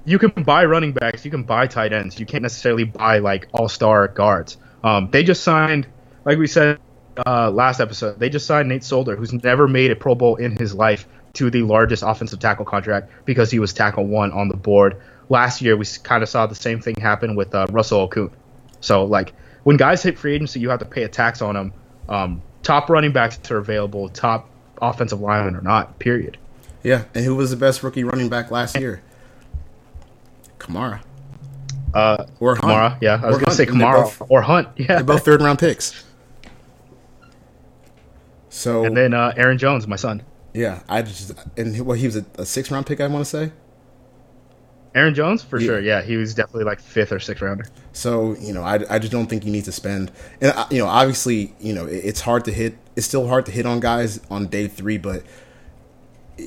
you can buy running backs, you can buy tight ends. You can't necessarily buy like all star guards. Um, they just signed, like we said uh, last episode, they just signed Nate Solder, who's never made a Pro Bowl in his life, to the largest offensive tackle contract because he was tackle one on the board. Last year, we kind of saw the same thing happen with uh, Russell Okung. So, like, when guys hit free agency, you have to pay a tax on them. Um, top running backs are available, top offensive linemen are not, period.
yeah, and who was the best rookie running back last year? Kamara
Uh,
or Hunt.
Kamara, yeah. I was going to say Kamara
both-
or Hunt, yeah.
They're both third round picks. So
And then uh, Aaron Jones, my son.
yeah, I just and he- well, he was a, a six round pick. I want to say.
Aaron Jones, for
Yeah.
sure. Yeah, he was definitely like fifth or sixth rounder.
So you know, I, I just don't think you need to spend. And uh, you know, obviously, you know, it, it's hard to hit. It's still hard to hit on guys on day three, but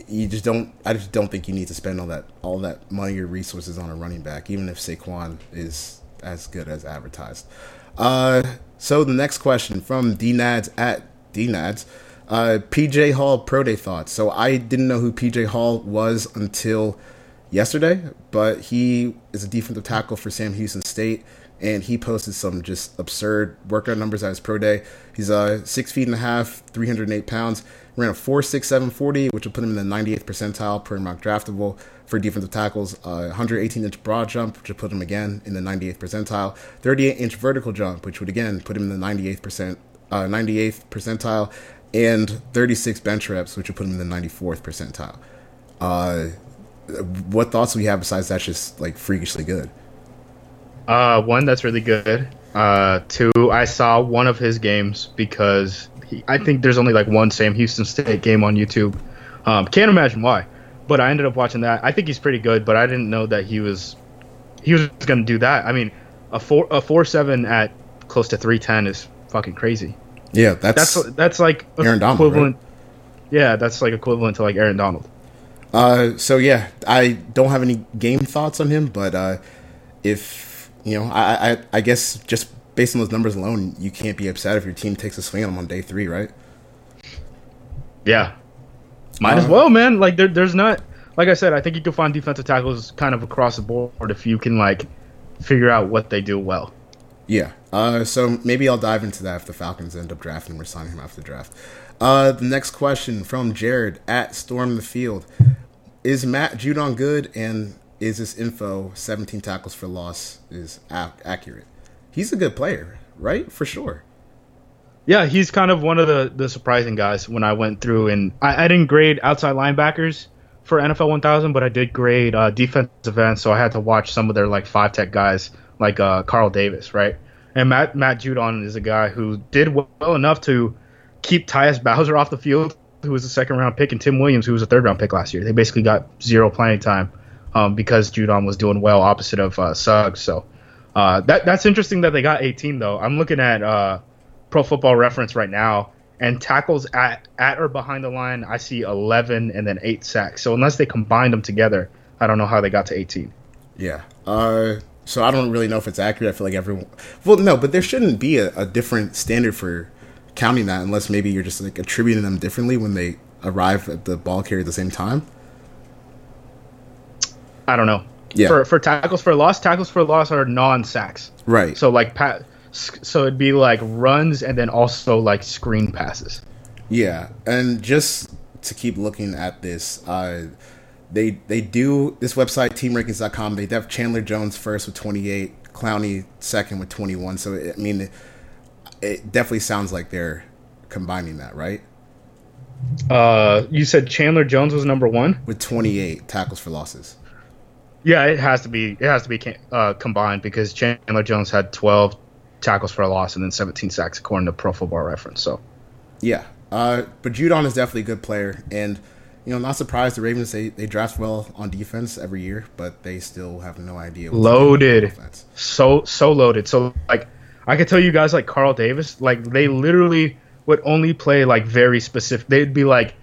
you just don't. I just don't think you need to spend all that all that money or resources on a running back, even if Saquon is as good as advertised. Uh, so the next question from DNads at DNads. Uh, PJ Hall pro day thoughts. So I didn't know who PJ Hall was until yesterday, but he is a defensive tackle for Sam Houston State, and he posted some just absurd workout numbers at his pro day. He's uh six feet and a half, 308 pounds, ran a 4.6740, which will put him in the 98th percentile per mock draftable for defensive tackles. Uh, 118 inch broad jump, which would put him again in the 98th percentile. 38 inch vertical jump, which would again put him in the 98th percent, uh, 98th percentile, and 36 bench reps, which would put him in the 94th percentile. Uh, what thoughts do we have besides that's just like freakishly good?
Uh, one that's really good. Uh, two, I saw one of his games because he, I think there's only like one Sam Houston State game on YouTube. Um, can't imagine why, but I ended up watching that. I think he's pretty good, but I didn't know that he was he was going to do that. I mean, a four a four seven at close to three ten is fucking crazy.
Yeah, that's,
That's that's like
Aaron Donald,
equivalent. Yeah, that's like equivalent to like Aaron Donald.
Uh, so yeah, I don't have any game thoughts on him, but uh, if you know, I, I I guess just based on those numbers alone, you can't be upset if your team takes a swing on them on day three, right?
Yeah. Might as
Uh,
well, man. Like there, there's not like I said, I think you can find defensive tackles kind of across the board if you can like figure out what they do well.
Yeah. Uh, so maybe I'll dive into that if the Falcons end up drafting or signing him after the draft. Uh, the next question from Jared at Storm the Field: Is Matt Judon good, and is this info 17 tackles for loss is ac- accurate? He's a good player, right? For sure.
Yeah, he's kind of one of the, the surprising guys when I went through and I, I didn't grade outside linebackers for NFL 1000, but I did grade uh, defensive ends, so I had to watch some of their like five tech guys like uh, Carl Davis, right? And Matt Matt Judon is a guy who did well enough to keep Tyus Bowser off the field, who was a second round pick, and Tim Williams, who was a third round pick last year. They basically got zero playing time um, because Judon was doing well opposite of uh, Suggs. So uh, that that's interesting that they got 18 though. I'm looking at uh, Pro Football Reference right now, and tackles at at or behind the line, I see 11 and then eight sacks. So unless they combined them together, I don't know how they got to 18.
Yeah. Uh, so I don't really know if it's accurate. I feel like everyone. Well, no, but there shouldn't be a, a different standard for counting that, unless maybe you're just like attributing them differently when they arrive at the ball carrier at the same time.
I don't know.
Yeah.
For for tackles for loss, tackles for loss are non sacks.
Right.
So like pat, so it'd be like runs and then also like screen passes.
Yeah, and just to keep looking at this, uh, they they do this website teamrankings.com. They have Chandler Jones first with 28, Clowney second with 21. So I mean, it, it definitely sounds like they're combining that, right?
Uh, you said Chandler Jones was number one.
With 28 tackles for losses.
Yeah, it has to be. It has to be uh, combined because Chandler Jones had 12 tackles for a loss and then 17 sacks according to Pro Football Reference. So
Yeah, uh, but Judon is definitely a good player, and you know, not surprised the Ravens they they draft well on defense every year, but they still have no idea. what to do on
Loaded. so so loaded. So like I could tell you guys like Carl Davis, like they literally would only play like very specific. They'd be like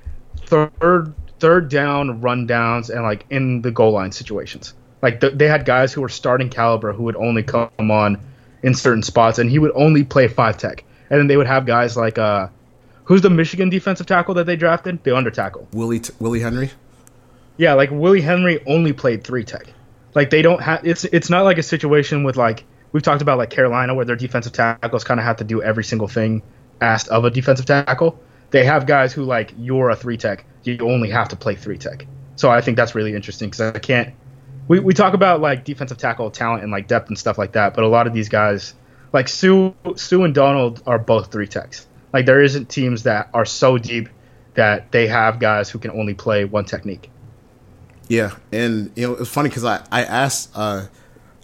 third third down run downs and like in the goal line situations. Like th- they had guys who were starting caliber who would only come on in certain spots, and he would only play five tech. And then they would have guys like uh, who's the Michigan defensive tackle that they drafted? The under tackle.
Willie T- Willie Henry.
Yeah, like Willie Henry only played three tech. Like they don't have it's it's not like a situation with like we've talked about like Carolina where their defensive tackles kind of have to do every single thing asked of a defensive tackle. They have guys who like you're a three tech, you only have to play three tech. So I think that's really interesting because I can't. We, we talk about like defensive tackle talent and like depth and stuff like that, but a lot of these guys, like Suh Suh and Donald, are both three techs. Like there isn't teams that are so deep that they have guys who can only play one technique.
Yeah, and you know it's funny because I I asked uh,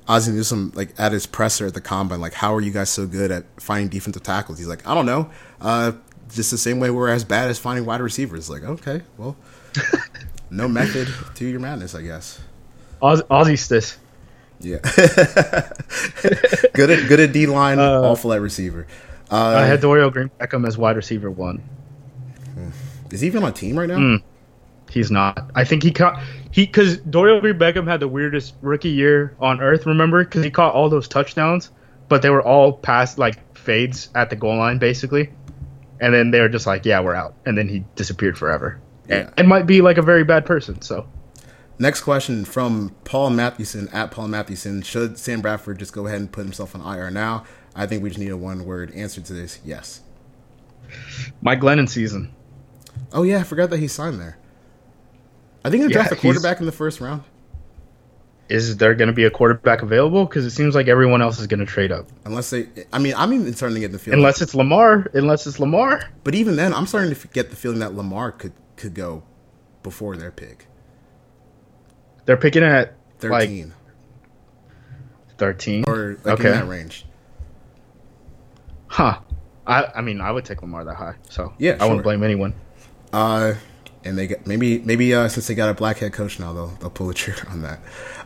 Ozzie Newsome like at his presser at the combine like how are you guys so good at finding defensive tackles? He's like I don't know, uh, just the same way we're as bad as finding wide receivers. Like okay, well, no method to your madness, I guess.
Oz, Aussie stis.
Yeah, good at good at D line,
Uh,
awful at receiver. Uh,
I had Dorial Green Beckham as wide receiver one.
is he even on team right now?
Mm. He's not. I think he caught he because Dorial Green Beckham had the weirdest rookie year on earth. Remember, because he caught all those touchdowns, but they were all past like fades at the goal line, basically. And then they were just like, "Yeah, we're out," and then he disappeared forever.
Yeah.
And might be like a very bad person. So
Next question from Paul Mathewson at Paul Mathewson. Should Sam Bradford just go ahead and put himself on IR now? I think we just need a one word answer to this. Yes.
Mike Glennon season.
Oh yeah, I forgot that he signed there. I think they
Yeah,
draft a quarterback in the first round.
Is there going to be a quarterback available? Because it seems like everyone else is going to trade up,
Unless they, I mean, I'm even starting to get the feeling.
unless it's Lamar. Unless it's Lamar.
but even then, I'm starting to get the feeling that Lamar could could go before their pick.
They're picking at like
Thirteen
thirteen.
or like
okay.
in that range.
Huh. I I mean I would take Lamar that high. So
Yeah,
I
sure.
wouldn't blame anyone.
Uh, and they get maybe maybe uh, since they got a black head coach now, they'll they'll pull the trigger on that.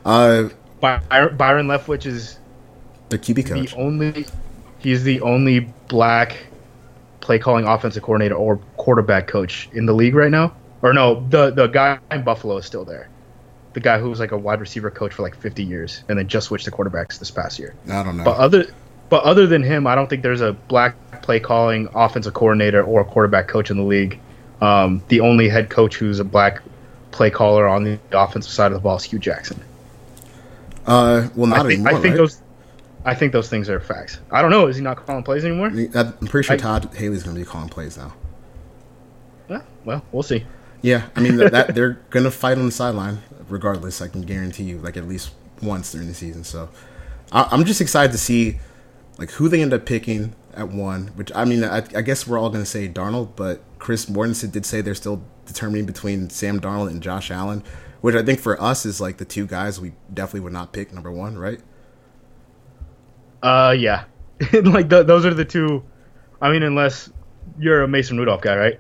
Uh,
Byron, Byron Leftwich is
their QB coach.
the only he's the only black play calling offensive coordinator or quarterback coach in the league right now. Or no, the the guy in Buffalo is still there. The guy who was like a wide receiver coach for like 50 years and then just switched to quarterbacks this past year.
I don't know.
But other but other than him, I don't think there's a black play calling offensive coordinator or quarterback coach in the league. Um, the only head coach who's a black play caller on the offensive side of the ball is Hue Jackson.
Uh, well, not
I think,
anymore.
I think
right?
those, I think those things are facts. I don't know. Is he not calling plays anymore?
I'm pretty sure
I-
Todd Haley's going to be calling plays now.
Yeah, well, we'll see.
Yeah, I mean that, that they're going to fight on the sideline regardless. I can guarantee you, like at least once during the season. So I, I'm just excited to see like who they end up picking at one. Which I mean, I, I guess we're all going to say Darnold, but Chris Mortensen did say they're still determining between Sam Darnold and Josh Allen, which I think for us is like the two guys we definitely would not pick number one, right?
Uh, yeah, like th- those are the two. I mean, unless you're a Mason Rudolph guy, right?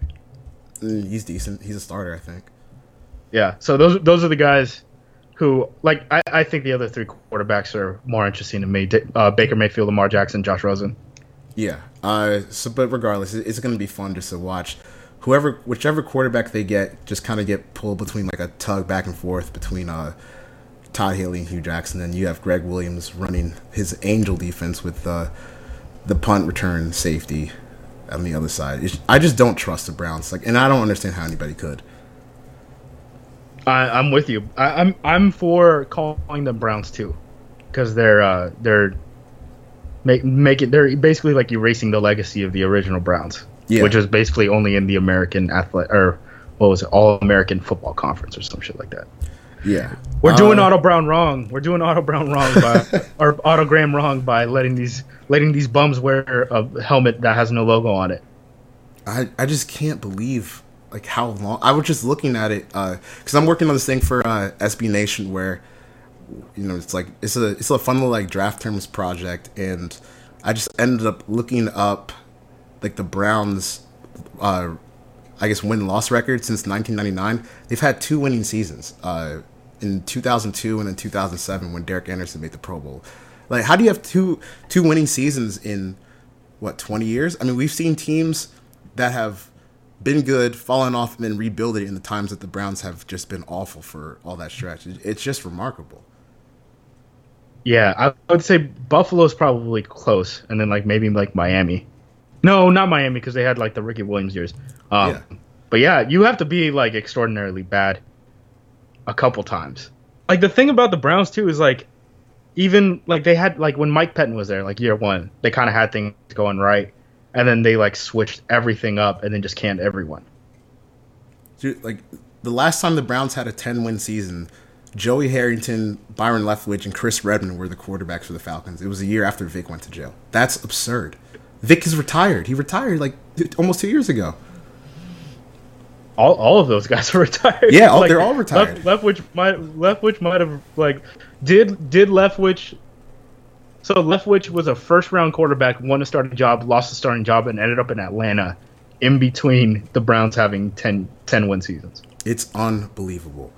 Mm, He's decent. He's a starter, I think.
Yeah. So those those are the guys who like I, I think the other three quarterbacks are more interesting to me. Uh, Baker Mayfield, Lamar Jackson, Josh Rosen.
Yeah. Uh, so, but regardless, it's going to be fun just to watch. Whoever, whichever quarterback they get, just kind of get pulled between like a tug back and forth between uh, Todd Haley and Hue Jackson. Then you have Gregg Williams running his angel defense with uh, the punt return safety on the other side. It's, I just don't trust the Browns. Like, and I don't understand how anybody could.
I, I'm with you. I, I'm I'm for calling them Browns too, because they're uh, they're make make it they're basically like erasing the legacy of the original Browns,
Yeah.
which was basically only in the American athlete or what was it All American Football Conference or some shit like that.
Yeah.
We're doing
Uh,
Otto Brown wrong. We're doing Otto Brown wrong by or Otto Graham wrong by letting these letting these bums wear a helmet that has no logo on it.
I, I just can't believe like how long I was just looking at it because I'm working on this thing for uh, SB Nation where you know it's like it's a it's a fun little like draft terms project and I just ended up looking up like the Browns uh, I guess win loss record since 1999 they've had two winning seasons uh, in 2002 and in 2007 when Derek Anderson made the Pro Bowl. Like how do you have two two winning seasons in what 20 years? I mean we've seen teams that have been good fallen off and then rebuild it in the times that the browns have just been awful for all that stretch. It's just remarkable.
Yeah, I would say Buffalo's probably close, and then like maybe like Miami. No, not Miami because they had like the Ricky Williams years. Um,
Yeah.
But yeah, you have to be like extraordinarily bad a couple times. Like the thing about the Browns too is like even like they had like when Mike Pettine was there, like year one, they kind of had things going right, and then they like switched everything up and then just canned everyone.
Dude, like the last time the browns had a 10 win season joey harrington byron leftwich and chris redman were the quarterbacks for the falcons it was a year after vic went to jail that's absurd vic is retired he retired like almost two years ago
all, all of those guys are retired.
Yeah, all- they're all retired.
Left, Leftwich might Leftwich might have like did did Leftwich. So Leftwich was a first round quarterback, won a starting job, lost a starting job, and ended up in Atlanta, in between the Browns having 10, 10 win seasons.
It's unbelievable.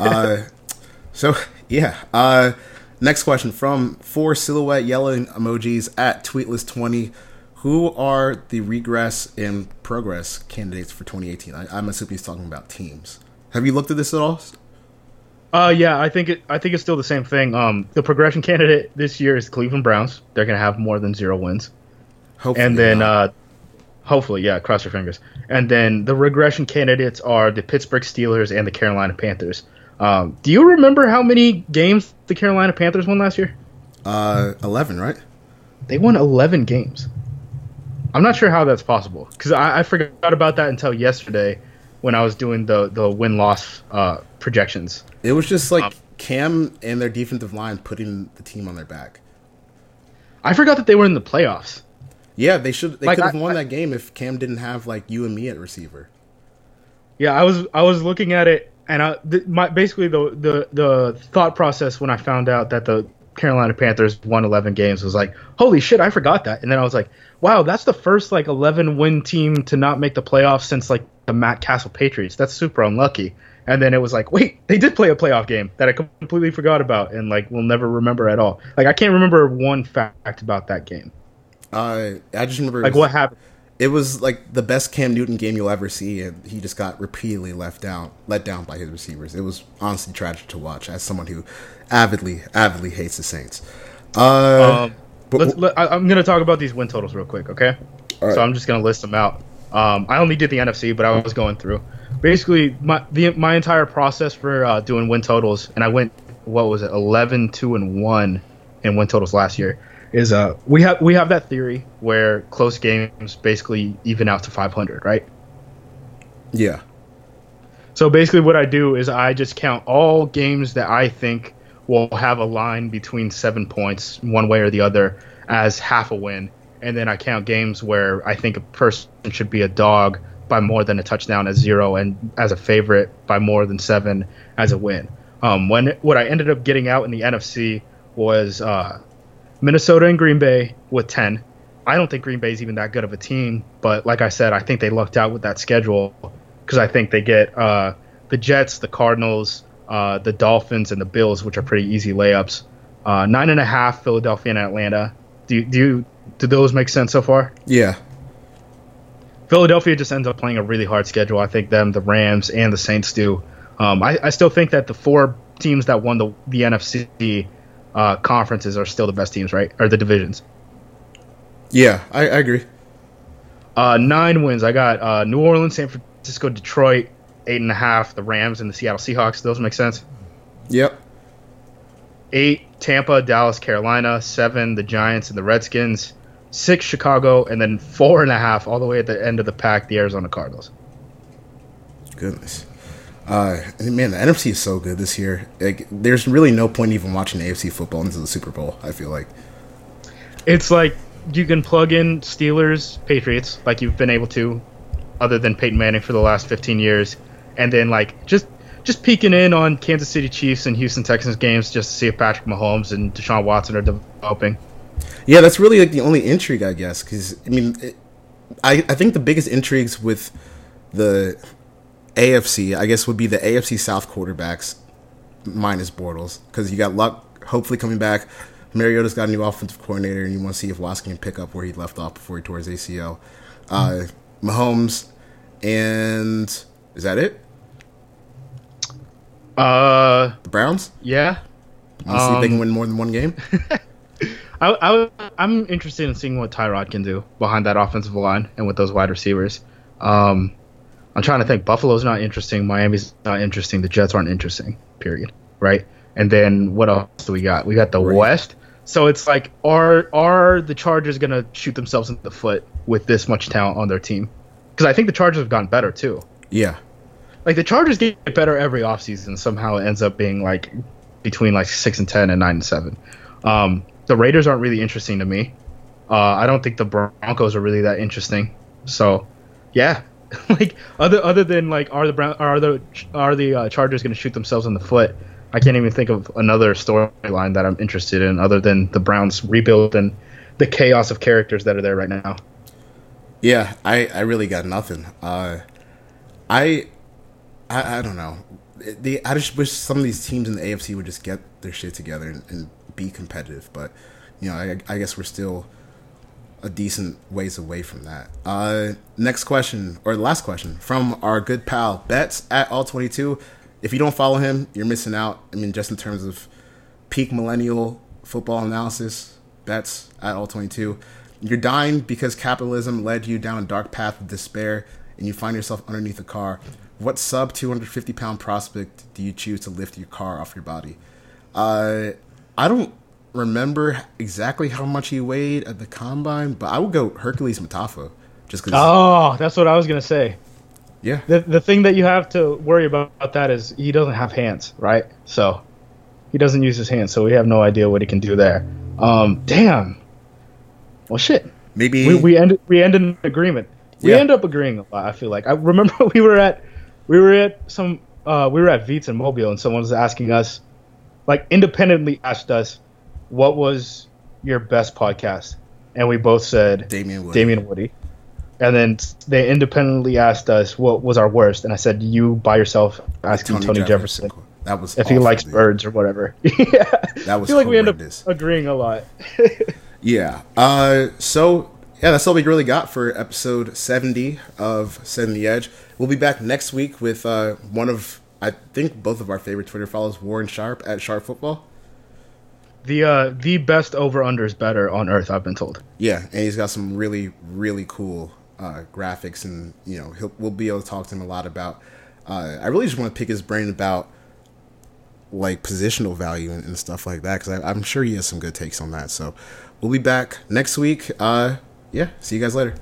Uh, so yeah. Uh, next question from four silhouette yelling emojis at tweetless20. Who are the regress and progress candidates for 2018? I, I'm assuming he's talking about teams. Have you looked at this at all?
Uh, yeah, I think it. I think it's still the same thing. Um, the progression candidate this year is Cleveland Browns. They're gonna have more than zero wins.
Hopefully,
and then uh, hopefully, yeah, cross your fingers. And then the regression candidates are the Pittsburgh Steelers and the Carolina Panthers. Um, do you remember how many games the Carolina Panthers won last year?
uh, 11, right?
They won 11 games. I'm not sure how that's possible because I, I forgot about that until yesterday when I was doing the the win loss uh, projections.
It was just like
Um,
Cam and their defensive line putting the team on their back.
I forgot that they were in the playoffs.
Yeah, they should. They
Like,
could have won
I-
that game if Cam didn't have like you and me at receiver.
Yeah, I was I was looking at it, and I th- my basically the the the thought process when I found out that the Carolina Panthers won 11 games was like, holy shit, I forgot that. And then I was like, wow, that's the first like 11 win team to not make the playoffs since like the Matt Cassel Patriots. That's super unlucky. And then it was like, wait, they did play a playoff game that I completely forgot about and like will never remember at all. Like I can't remember one fact about that game.
Uh, I just remember
Like
was,
what happened?
It was like the best Cam Newton game you'll ever see, and he just got repeatedly left down, let down by his receivers. It was honestly tragic to watch as someone who avidly, avidly hates the Saints. Uh,
Um,
But-
let, I'm gonna talk about these win totals real quick, okay?
Right.
So I'm just gonna list them out. Um, I only did the NFC, but I was going through. Basically, my the my entire process for uh, doing win totals, and I went what was it, 11, 2, and one in win totals last year. Is uh we have we have that theory where close games basically even out to 500, right?
yeah,
So basically, what I do is I just count all games that I think will have a line between seven points, one way or the other, as half a win. And then I count games where I think a person should be a dog by more than a touchdown as zero, and as a favorite by more than seven as a win. Um, when what I ended up getting out in the NFC was uh, Minnesota and Green Bay with ten. I don't think Green Bay is even that good of a team, but like I said, I think they lucked out with that schedule because I think they get uh, the Jets, the Cardinals, uh, the Dolphins, and the Bills, which are pretty easy layups. Uh, nine and a half, Philadelphia and Atlanta. Do you, do you, do those make sense so far?
yeah,
Philadelphia just ends up playing a really hard schedule. I think them, the Rams, and the Saints do. Um, I, I still think that the four teams that won the the NFC uh, conferences are still the best teams, right? Or the divisions.
yeah. I, I agree.
Uh, nine wins. I got uh, New Orleans, San Francisco, Detroit, eight and a half. The Rams and the Seattle Seahawks. Those make sense.
Yep.
Eight, Tampa, Dallas, Carolina. Seven, the Giants and the Redskins. Six, Chicago, and then four and a half all the way at the end of the pack, the Arizona Cardinals.
Goodness. Uh, man, the NFC is so good this year. Like, there's really no point even watching AFC football into the Super Bowl. I feel like.
It's like you can plug in Steelers, Patriots, like you've been able to, other than Peyton Manning for the last 15 years, and then like just just peeking in on Kansas City Chiefs and Houston Texans games just to see if Patrick Mahomes and Deshaun Watson are developing.
Yeah, that's really like the only intrigue, I guess. Because I mean, it, I I think the biggest intrigues with the AFC, I guess, would be the AFC South quarterbacks minus Bortles, because you got Luck hopefully coming back. Mariota's got a new offensive coordinator, and you want to see if Watson can pick up where he left off before he tore his ACL. Uh, Mahomes, and is that it?
Uh,
The Browns?
yeah.
Want to see if they can
Um,
win more than one game?
I, I, I'm interested in seeing what Tyrod can do behind that offensive line and with those wide receivers. Um, I'm trying to think. Buffalo's not interesting. Miami's not interesting. The Jets aren't interesting. Period. Right. And then what else do we got? We got the
Right.
West. So it's like, are are the Chargers gonna shoot themselves in the foot with this much talent on their team? Because I think the Chargers have gotten better too.
Yeah.
Like the Chargers get better every offseason. Somehow it ends up being like between like six and ten and nine and seven. Um, the Raiders aren't really interesting to me. Uh, I don't think the Broncos are really that interesting. So, yeah, like other other than like are the Brown are the are the uh, Chargers going to shoot themselves in the foot? I can't even think of another storyline that I'm interested in other than the Browns rebuild and the chaos of characters that are there right now.
Yeah, I, I really got nothing. Uh, I, I I don't know. I just wish some of these teams in the AFC would just get their shit together and, and be competitive. But you know, I, I guess we're still a decent ways away from that. Uh, next question or last question from our good pal Bets at all twenty two. If you don't follow him, you're missing out. I mean, just in terms of peak millennial football analysis, Bets at all twenty two. You're dying because capitalism led you down a dark path of despair, and you find yourself underneath a car. What sub 250 pound prospect do you choose to lift your car off your body? Uh, I don't remember exactly how much he weighed at the combine, but I would go Hercules Mata'afa, just because.
Oh, that's what I was gonna say.
yeah,
the the thing that you have to worry about that is he doesn't have hands, right? So he doesn't use his hands, so we have no idea what he can do there. Um, damn. Well, shit.
maybe.
We we end we end in agreement. We
Yeah.
end up agreeing a lot. I feel like I remember we were at we were at some uh, we were at Veets in Mobile, and someone was asking us, like independently asked us, what was your best podcast, and we both said
Damien Wood.
Damien Woody. And then they independently asked us what was our worst, and I said you by yourself asking Tony, Jefferson,
That was
if he likes
dude.
birds or whatever. yeah,
That was
I feel like we end up agreeing a lot.
Yeah. Uh, so yeah, that's all we really got for episode seventy of Setting the Edge. We'll be back next week with uh, one of I think both of our favorite Twitter follows, Warren Sharp at Sharp Football.
The uh, the best over unders better on earth. I've been told.
Yeah, and he's got some really really cool uh, graphics, and you know he'll, we'll be able to talk to him a lot about. Uh, I really just want to pick his brain about like positional value and, and stuff like that because I'm sure he has some good takes on that. So we'll be back next week. Uh, yeah, see you guys later.